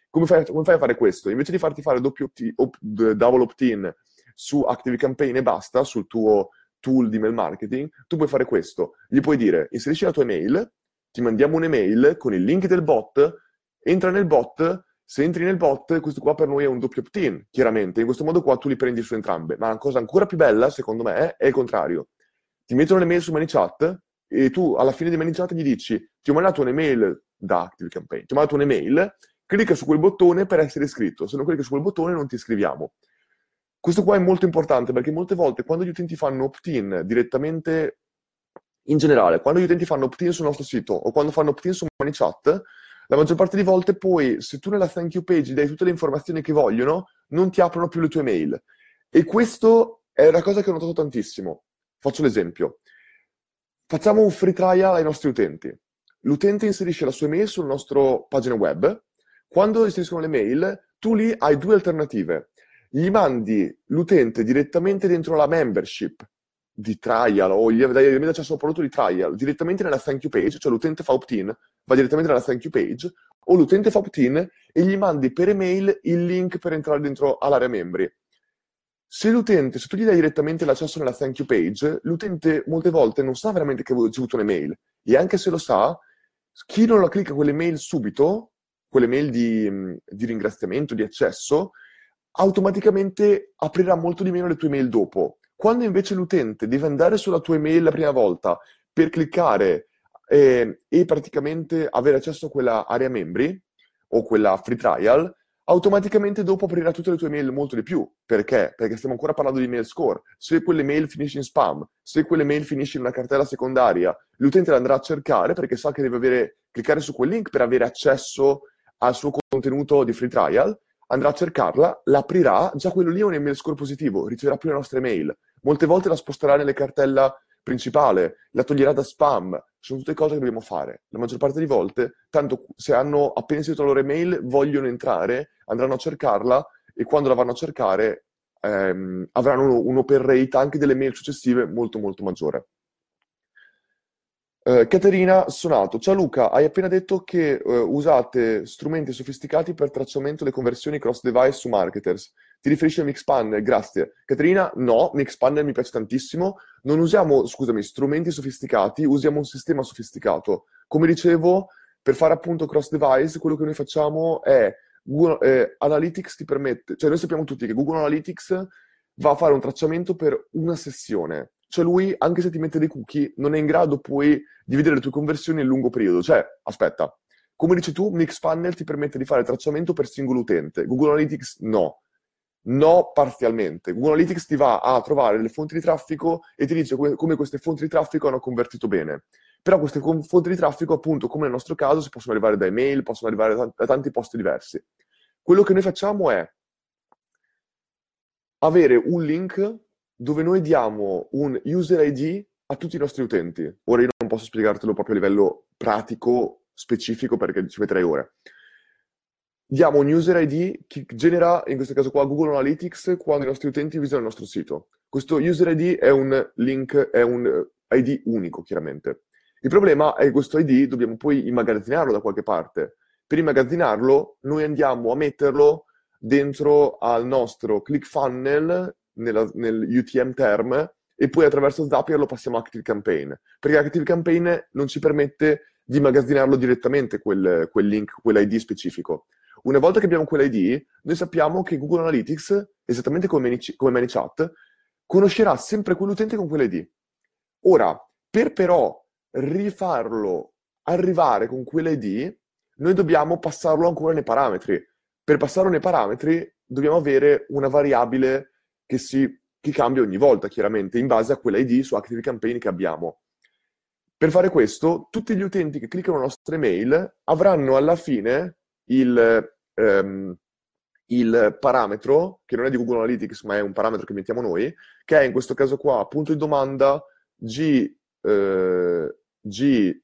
Come fai, come fai a fare questo? Invece di farti fare doppio opt-in, op, double opt-in su Active Campaign e basta, sul tuo tool di mail marketing, tu puoi fare questo. Gli puoi dire, inserisci la tua email, ti mandiamo un'email con il link del bot, entra nel bot, Se entri nel bot, questo qua per noi è un doppio opt-in, chiaramente. In questo modo qua tu li prendi su entrambe. Ma la cosa ancora più bella, secondo me, è il contrario. Ti mettono le mail su ManyChat e tu alla fine di ManyChat gli dici ti ho mandato un'email da ActiveCampaign, ti ho mandato un'email, clicca su quel bottone per essere iscritto. Se non clicchi su quel bottone non ti iscriviamo. Questo qua è molto importante perché molte volte quando gli utenti fanno opt-in direttamente in generale, quando gli utenti fanno opt-in sul nostro sito o quando fanno opt-in su ManyChat, la maggior parte di volte poi, se tu nella thank you page dai tutte le informazioni che vogliono, non ti aprono più le tue mail. E questo è una cosa che ho notato tantissimo. Faccio l'esempio. Facciamo un free trial ai nostri utenti. L'utente inserisce la sua email sulla nostra pagina web. Quando inseriscono le mail, tu lì hai due alternative. Gli mandi l'utente direttamente dentro la membership di trial o gli dai accesso al prodotto di trial direttamente nella thank you page, cioè l'utente fa opt-in, va direttamente nella thank you page, o l'utente fa opt-in e gli mandi per email il link per entrare dentro all'area membri. Se l'utente, se tu gli dai direttamente l'accesso nella thank you page, l'utente molte volte non sa veramente che ha ricevuto un'email e anche se lo sa, chi non la clicca quelle mail subito, quelle mail di, di ringraziamento, di accesso, automaticamente aprirà molto di meno le tue mail dopo quando invece l'utente deve andare sulla tua email la prima volta per cliccare eh, e praticamente avere accesso a quella area membri o quella free trial, automaticamente dopo aprirà tutte le tue mail molto di più. Perché? Perché stiamo ancora parlando di mail score. Se quelle mail finisce in spam, se quelle mail finisce in una cartella secondaria, l'utente le andrà a cercare perché sa che deve avere, cliccare su quel link per avere accesso al suo contenuto di free trial, andrà a cercarla, l'aprirà, già quello lì è un email score positivo, riceverà più le nostre mail molte volte la sposterà nelle cartella principale, la toglierà da spam, sono tutte cose che dobbiamo fare. La maggior parte di volte, tanto se hanno appena inserito la loro email, vogliono entrare, andranno a cercarla e quando la vanno a cercare ehm, avranno un open rate anche delle mail successive molto molto maggiore. Uh, Caterina Sonato, ciao Luca, hai appena detto che uh, usate strumenti sofisticati per tracciamento delle conversioni cross device su marketers. Ti riferisci a Mixpanel? Grazie. Caterina, no, Mixpanel mi piace tantissimo. Non usiamo, scusami, strumenti sofisticati, usiamo un sistema sofisticato. Come dicevo, per fare appunto cross device, quello che noi facciamo è Google eh, Analytics ti permette, cioè noi sappiamo tutti che Google Analytics va a fare un tracciamento per una sessione. Cioè lui, anche se ti mette dei cookie, non è in grado poi di vedere le tue conversioni in lungo periodo. Cioè, aspetta, come dici tu, Mixpanel ti permette di fare tracciamento per singolo utente. Google Analytics no. No, parzialmente. Google Analytics ti va a trovare le fonti di traffico e ti dice come, queste fonti di traffico hanno convertito bene. Però queste fonti di traffico, appunto, come nel nostro caso, si possono arrivare da email, possono arrivare da tanti posti diversi. Quello che noi facciamo è avere un link dove noi diamo un user ID a tutti i nostri utenti. Ora io non posso spiegartelo proprio a livello pratico, specifico, perché ci metterei ore diamo un user ID che genera, in questo caso qua, Google Analytics quando i nostri utenti visitano il nostro sito. Questo user ID è un link, è un ID unico, chiaramente. Il problema è che questo ID dobbiamo poi immagazzinarlo da qualche parte. Per immagazzinarlo, noi andiamo a metterlo dentro al nostro ClickFunnel, nella, nell'UTM term, e poi attraverso Zapier lo passiamo a ActiveCampaign. Perché ActiveCampaign non ci permette di immagazzinarlo direttamente quel, quel link, quell'ID specifico. Una volta che abbiamo quell'ID, noi sappiamo che Google Analytics, esattamente come, come ManyChat, conoscerà sempre quell'utente con quell'ID. Ora, per però rifarlo arrivare con quell'ID, noi dobbiamo passarlo ancora nei parametri. Per passarlo nei parametri dobbiamo avere una variabile che, si, che cambia ogni volta, chiaramente, in base a quell'ID su Active Campaign che abbiamo. Per fare questo, tutti gli utenti che cliccano la nostra email avranno alla fine il, ehm, il parametro, che non è di Google Analytics, ma è un parametro che mettiamo noi, che è in questo caso qua, punto di domanda, G, eh, G,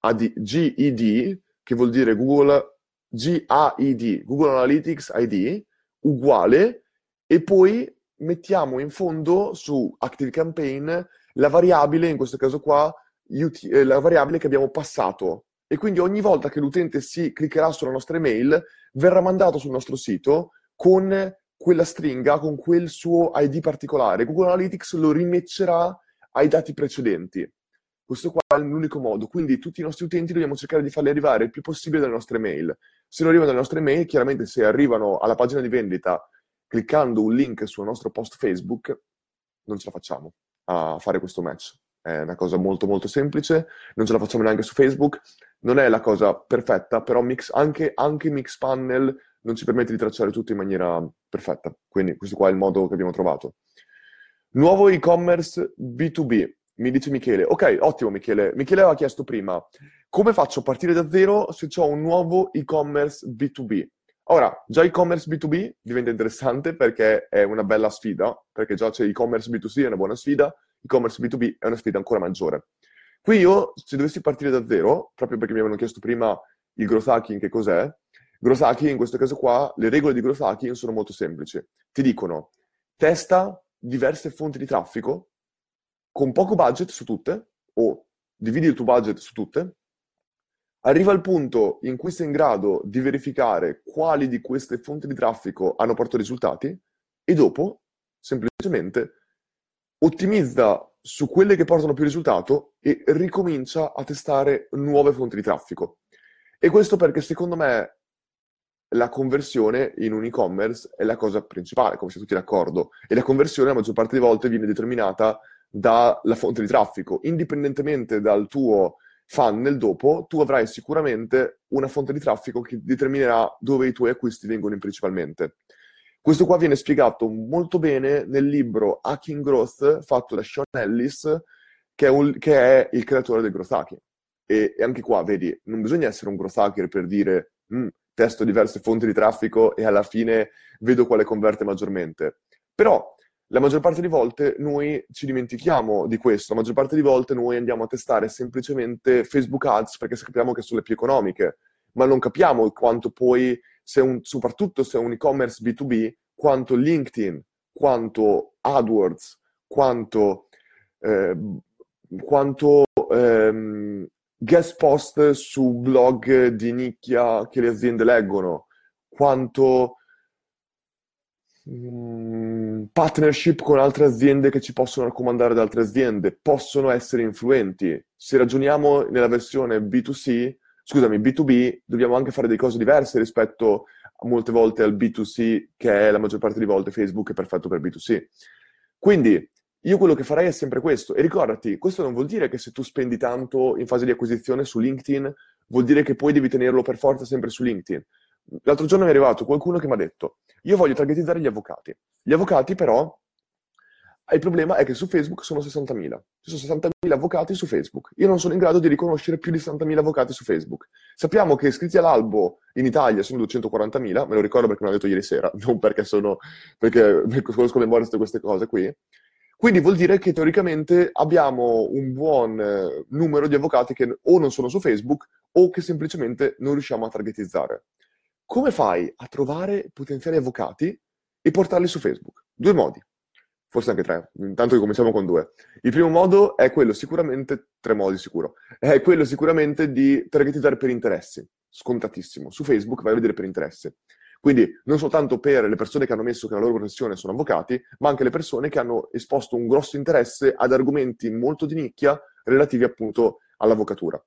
AD, GID, che vuol dire Google GAID, Google Analytics ID, uguale, e poi mettiamo in fondo su Active Campaign la variabile, in questo caso qua, eh, la variabile che abbiamo passato e quindi ogni volta che l'utente si cliccherà sulla nostra email verrà mandato sul nostro sito con quella stringa, con quel suo ID particolare. Google Analytics lo rimetterà ai dati precedenti. Questo qua è l'unico modo, quindi tutti i nostri utenti dobbiamo cercare di farli arrivare il più possibile dalle nostre mail. Se non arrivano dalle nostre mail, chiaramente se arrivano alla pagina di vendita cliccando un link sul nostro post Facebook, non ce la facciamo a fare questo match. È una cosa molto molto semplice, non ce la facciamo neanche su Facebook, non è la cosa perfetta, però mix, anche, anche Mixpanel non ci permette di tracciare tutto in maniera perfetta. Quindi questo qua è il modo che abbiamo trovato. Nuovo e-commerce B2B. Mi dice Michele, ok, ottimo Michele. Michele aveva chiesto prima, come faccio a partire da zero se ho un nuovo e-commerce B2B? Ora, già e-commerce B2B diventa interessante perché è una bella sfida, perché già c'è e-commerce B2C, è una buona sfida, e-commerce B2B è una sfida ancora maggiore. Qui io, se dovessi partire da zero, proprio perché mi avevano chiesto prima il growth hacking che cos'è, growth hacking in questo caso qua, le regole di growth hacking sono molto semplici. Ti dicono, testa diverse fonti di traffico con poco budget su tutte, o dividi il tuo budget su tutte, arriva al punto in cui sei in grado di verificare quali di queste fonti di traffico hanno portato risultati e dopo semplicemente ottimizza su quelle che portano più risultato e ricomincia a testare nuove fonti di traffico. E questo perché secondo me la conversione in un e-commerce è la cosa principale, come siete tutti d'accordo. E la conversione la maggior parte delle volte viene determinata dalla fonte di traffico. Indipendentemente dal tuo funnel dopo, tu avrai sicuramente una fonte di traffico che determinerà dove i tuoi acquisti vengono principalmente. Questo qua viene spiegato molto bene nel libro Hacking Growth fatto da Sean Ellis, che è, un, che è il creatore del growth hacking. E, e, anche qua, vedi, non bisogna essere un growth hacker per dire mm, testo diverse fonti di traffico e alla fine vedo quale converte maggiormente. Però la maggior parte delle volte noi ci dimentichiamo di questo, la maggior parte delle volte noi andiamo a testare semplicemente Facebook Ads perché sappiamo che sono le più economiche, ma non capiamo quanto poi, se un, soprattutto se è un e-commerce B2B, quanto LinkedIn, quanto AdWords, quanto, eh, quanto ehm, guest post su blog di nicchia che le aziende leggono, quanto partnership con altre aziende che ci possono raccomandare da altre aziende, possono essere influenti. Se ragioniamo nella versione B2C, scusami, B2B, dobbiamo anche fare delle cose diverse rispetto a molte volte al B2C, che è la maggior parte delle volte Facebook è perfetto per B2C. Quindi io quello che farei è sempre questo. E ricordati, questo non vuol dire che se tu spendi tanto in fase di acquisizione su LinkedIn, vuol dire che poi devi tenerlo per forza sempre su LinkedIn. L'altro giorno mi è arrivato qualcuno che mi ha detto, io voglio targetizzare gli avvocati. Gli avvocati però, il problema è che su Facebook sono 60.000. Ci sono 60.000 avvocati su Facebook. Io non sono in grado di riconoscere più di 60.000 avvocati su Facebook. Sappiamo che iscritti all'albo in Italia sono 240.000, me lo ricordo perché me l'ha detto ieri sera, non perché sono, perché conosco memoria tutte queste cose qui. Quindi vuol dire che teoricamente abbiamo un buon eh, numero di avvocati che o non sono su Facebook o che semplicemente non riusciamo a targetizzare come fai a trovare potenziali avvocati e portarli su Facebook? Due modi, forse anche tre, intanto che cominciamo con due. Il primo modo è quello sicuramente, tre modi sicuro, è quello sicuramente di targetizzare per interessi, scontatissimo. Su Facebook vai a vedere per interessi. Quindi non soltanto per le persone che hanno messo che la loro professione sono avvocati, ma anche le persone che hanno esposto un grosso interesse ad argomenti molto di nicchia relativi appunto all'avvocatura.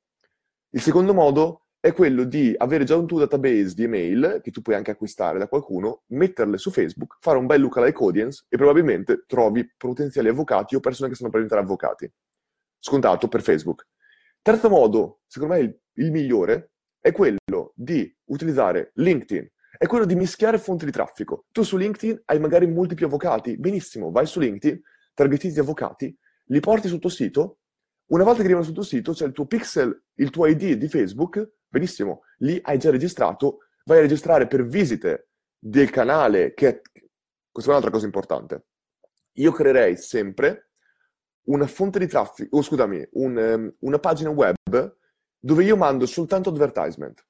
Il secondo modo è quello di avere già un tuo database di email che tu puoi anche acquistare da qualcuno, metterle su Facebook, fare un bel lookalike audience e probabilmente trovi potenziali avvocati o persone che stanno per diventare avvocati. Scontato per Facebook. Terzo modo, secondo me il, il migliore, è quello di utilizzare LinkedIn. È quello di mischiare fonti di traffico. Tu su LinkedIn hai magari molti più avvocati. Benissimo, vai su LinkedIn, targetizzi avvocati, li porti sul tuo sito. Una volta che arrivano sul tuo sito c'è il tuo pixel, il tuo ID di Facebook Benissimo, lì hai già registrato, vai a registrare per visite del canale, che questa è un'altra cosa importante. Io creerei sempre una fonte di traffico, oh, scusami, un, um, una pagina web dove io mando soltanto advertisement.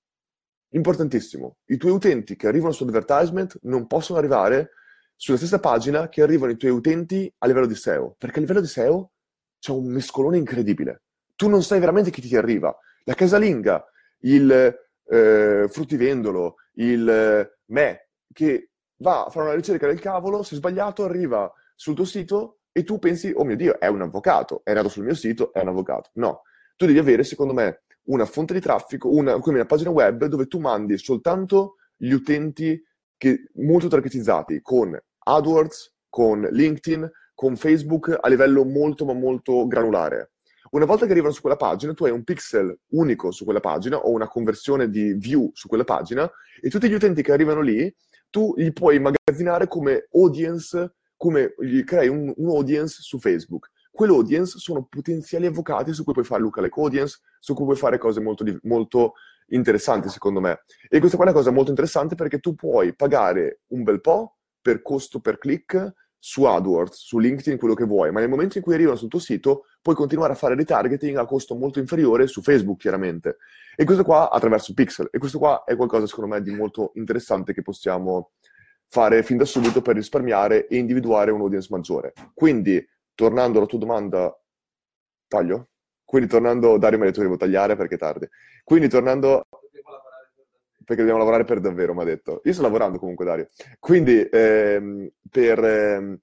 Importantissimo, i tuoi utenti che arrivano su advertisement non possono arrivare sulla stessa pagina che arrivano i tuoi utenti a livello di SEO, perché a livello di SEO c'è un mescolone incredibile. Tu non sai veramente chi ti arriva. La casalinga il eh, fruttivendolo, il eh, me, che va a fare una ricerca del cavolo, se sbagliato arriva sul tuo sito e tu pensi, oh mio Dio, è un avvocato, è nato sul mio sito, è un avvocato. No, tu devi avere, secondo me, una fonte di traffico, una, una pagina web dove tu mandi soltanto gli utenti che, molto targetizzati con AdWords, con LinkedIn, con Facebook a livello molto ma molto granulare. Una volta che arrivano su quella pagina, tu hai un pixel unico su quella pagina o una conversione di view su quella pagina e tutti gli utenti che arrivano lì, tu li puoi immagazzinare come audience, come gli crei un, un audience su Facebook quell'audience sono potenziali avvocati su cui puoi fare lookalike audience, su cui puoi fare cose molto, molto interessanti secondo me. E questa qua è una cosa molto interessante perché tu puoi pagare un bel po' per costo per click su AdWords, su LinkedIn, quello che vuoi, ma nel momento in cui arrivano sul tuo sito puoi continuare a fare retargeting a costo molto inferiore su Facebook, chiaramente. E questo qua attraverso Pixel. E questo qua è qualcosa, secondo me, di molto interessante che possiamo fare fin da subito per risparmiare e individuare un audience maggiore. Quindi tornando alla tua domanda, taglio? Quindi tornando, Dario mi ha detto che devo tagliare perché è tardi. Quindi tornando, perché dobbiamo lavorare per davvero, mi ha detto. Io sto lavorando comunque, Dario. Quindi, ehm, per, ehm,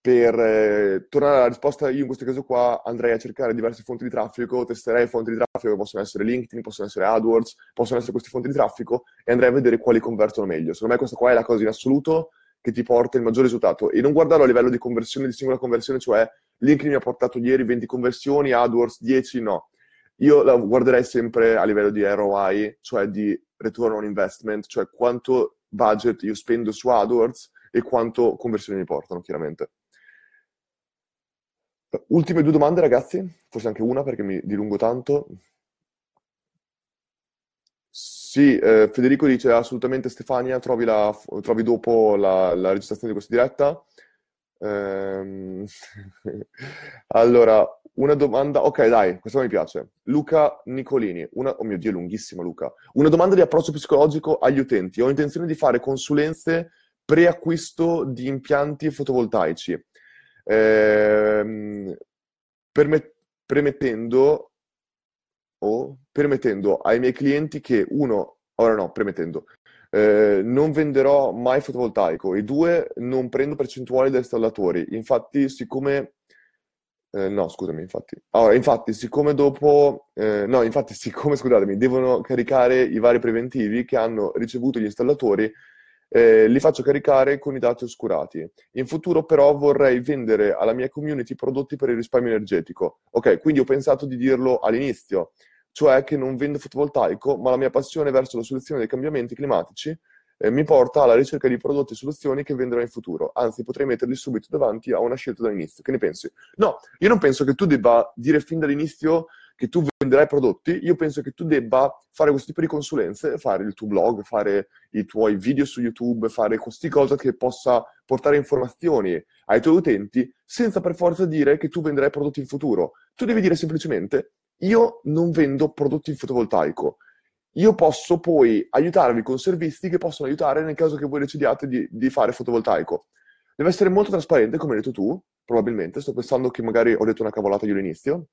per eh, tornare alla risposta, io in questo caso qua andrei a cercare diverse fonti di traffico, testerei fonti di traffico che possono essere LinkedIn, possono essere AdWords, possono essere queste fonti di traffico e andrei a vedere quali convertono meglio. Secondo me questa qua è la cosa in assoluto che ti porta il maggior risultato e non guardarlo a livello di conversione, di singola conversione, cioè LinkedIn mi ha portato ieri 20 conversioni, AdWords 10, no. Io la guarderei sempre a livello di ROI, cioè di return on investment, cioè quanto budget io spendo su AdWords e quanto conversioni mi portano, chiaramente. Ultime due domande, ragazzi, forse anche una perché mi dilungo tanto. Sì, eh, Federico dice assolutamente Stefania, trovi, la, trovi dopo la, la, registrazione di questa diretta. Ehm... allora, una domanda, ok dai, questa mi piace. Luca Nicolini, una... oh mio Dio, lunghissima Luca. Una domanda di approccio psicologico agli utenti. Ho intenzione di fare consulenze pre-acquisto di impianti fotovoltaici, ehm... permet... premettendo o permettendo ai miei clienti che, uno, ora no, premettendo, eh, non venderò mai fotovoltaico e due, non prendo percentuali da installatori. Infatti, siccome... Eh, no, scusami, infatti. Allora, infatti, siccome dopo... Eh, no, infatti, siccome, scusatemi, devono caricare i vari preventivi che hanno ricevuto gli installatori, eh, li faccio caricare con i dati oscurati. In futuro però vorrei vendere alla mia community prodotti per il risparmio energetico. Ok, quindi ho pensato di dirlo all'inizio, cioè che non vendo fotovoltaico, ma la mia passione verso la soluzione dei cambiamenti climatici eh, mi porta alla ricerca di prodotti e soluzioni che venderò in futuro. Anzi, potrei metterli subito davanti a una scelta dall'inizio. Che ne pensi? No, io non penso che tu debba dire fin dall'inizio che tu venderai prodotti, io penso che tu debba fare questo tipo di consulenze, fare il tuo blog, fare i tuoi video su YouTube, fare queste cose che possa portare informazioni ai tuoi utenti senza per forza dire che tu venderai prodotti in futuro. Tu devi dire semplicemente io non vendo prodotti in fotovoltaico. Io posso poi aiutarvi con servizi che possono aiutare nel caso che voi decidiate di, di fare fotovoltaico. Deve essere molto trasparente, come hai detto tu, probabilmente. Sto pensando che magari ho detto una cavolata io all'inizio.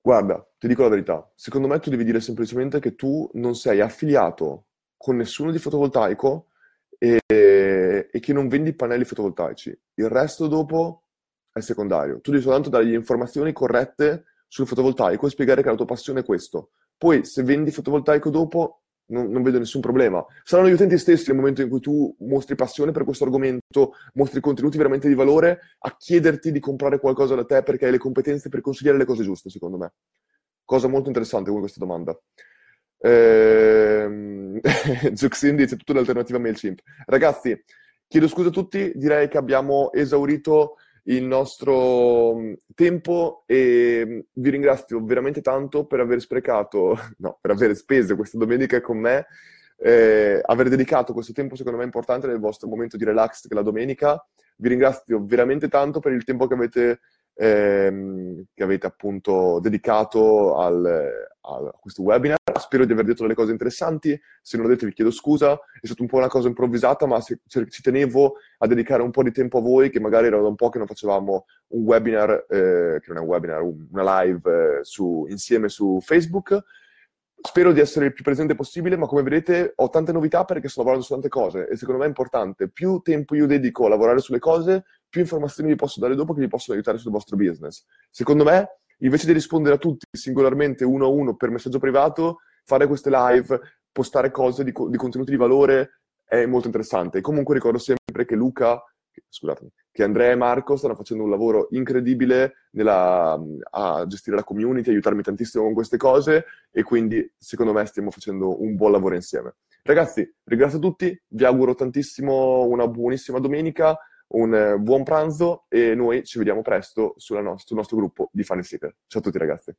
Guarda, ti dico la verità. Secondo me tu devi dire semplicemente che tu non sei affiliato con nessuno di fotovoltaico e, e che non vendi pannelli fotovoltaici. Il resto dopo è secondario. Tu devi soltanto dare le informazioni corrette sul fotovoltaico e spiegare che la tua passione è questo. Poi, se vendi fotovoltaico dopo, non, non, vedo nessun problema. Saranno gli utenti stessi nel momento in cui tu mostri passione per questo argomento, mostri contenuti veramente di valore, a chiederti di comprare qualcosa da te perché hai le competenze per consigliare le cose giuste, secondo me. Cosa molto interessante con questa domanda. Ehm... Zuxin dice tutto l'alternativa MailChimp. Ragazzi, chiedo scusa a tutti, direi che abbiamo esaurito il nostro mm, tempo e mm, vi ringrazio veramente tanto per aver sprecato, no, per aver speso questa domenica con me, eh, aver dedicato questo tempo secondo me importante nel vostro momento di relax che la domenica. Vi ringrazio veramente tanto per il tempo che avete ehm, che avete appunto dedicato al, a questo webinar. Spero di aver detto delle cose interessanti, se non l'ho detto vi chiedo scusa, è stata un po' una cosa improvvisata, ma se, se, ci tenevo a dedicare un po' di tempo a voi, che magari era da un po' che non facevamo un webinar, eh, che non è un webinar, una live eh, su, insieme su Facebook. Spero di essere il più presente possibile, ma come vedete ho tante novità perché sto lavorando su tante cose e secondo me è importante. Più tempo io dedico a lavorare sulle cose, più informazioni vi posso dare dopo che vi possono aiutare sul vostro business. Secondo me, invece di rispondere a tutti singolarmente uno a uno per messaggio privato, fare queste live, postare cose di, di contenuti di valore è molto interessante. Comunque ricordo sempre che Luca scusatemi, che Andrea e Marco stanno facendo un lavoro incredibile nella, a gestire la community, aiutarmi tantissimo con queste cose e quindi secondo me stiamo facendo un buon lavoro insieme. Ragazzi, ringrazio tutti, vi auguro tantissimo una buonissima domenica, un buon pranzo e noi ci vediamo presto no- sul nostro gruppo di Funny Seeker. Ciao a tutti ragazzi.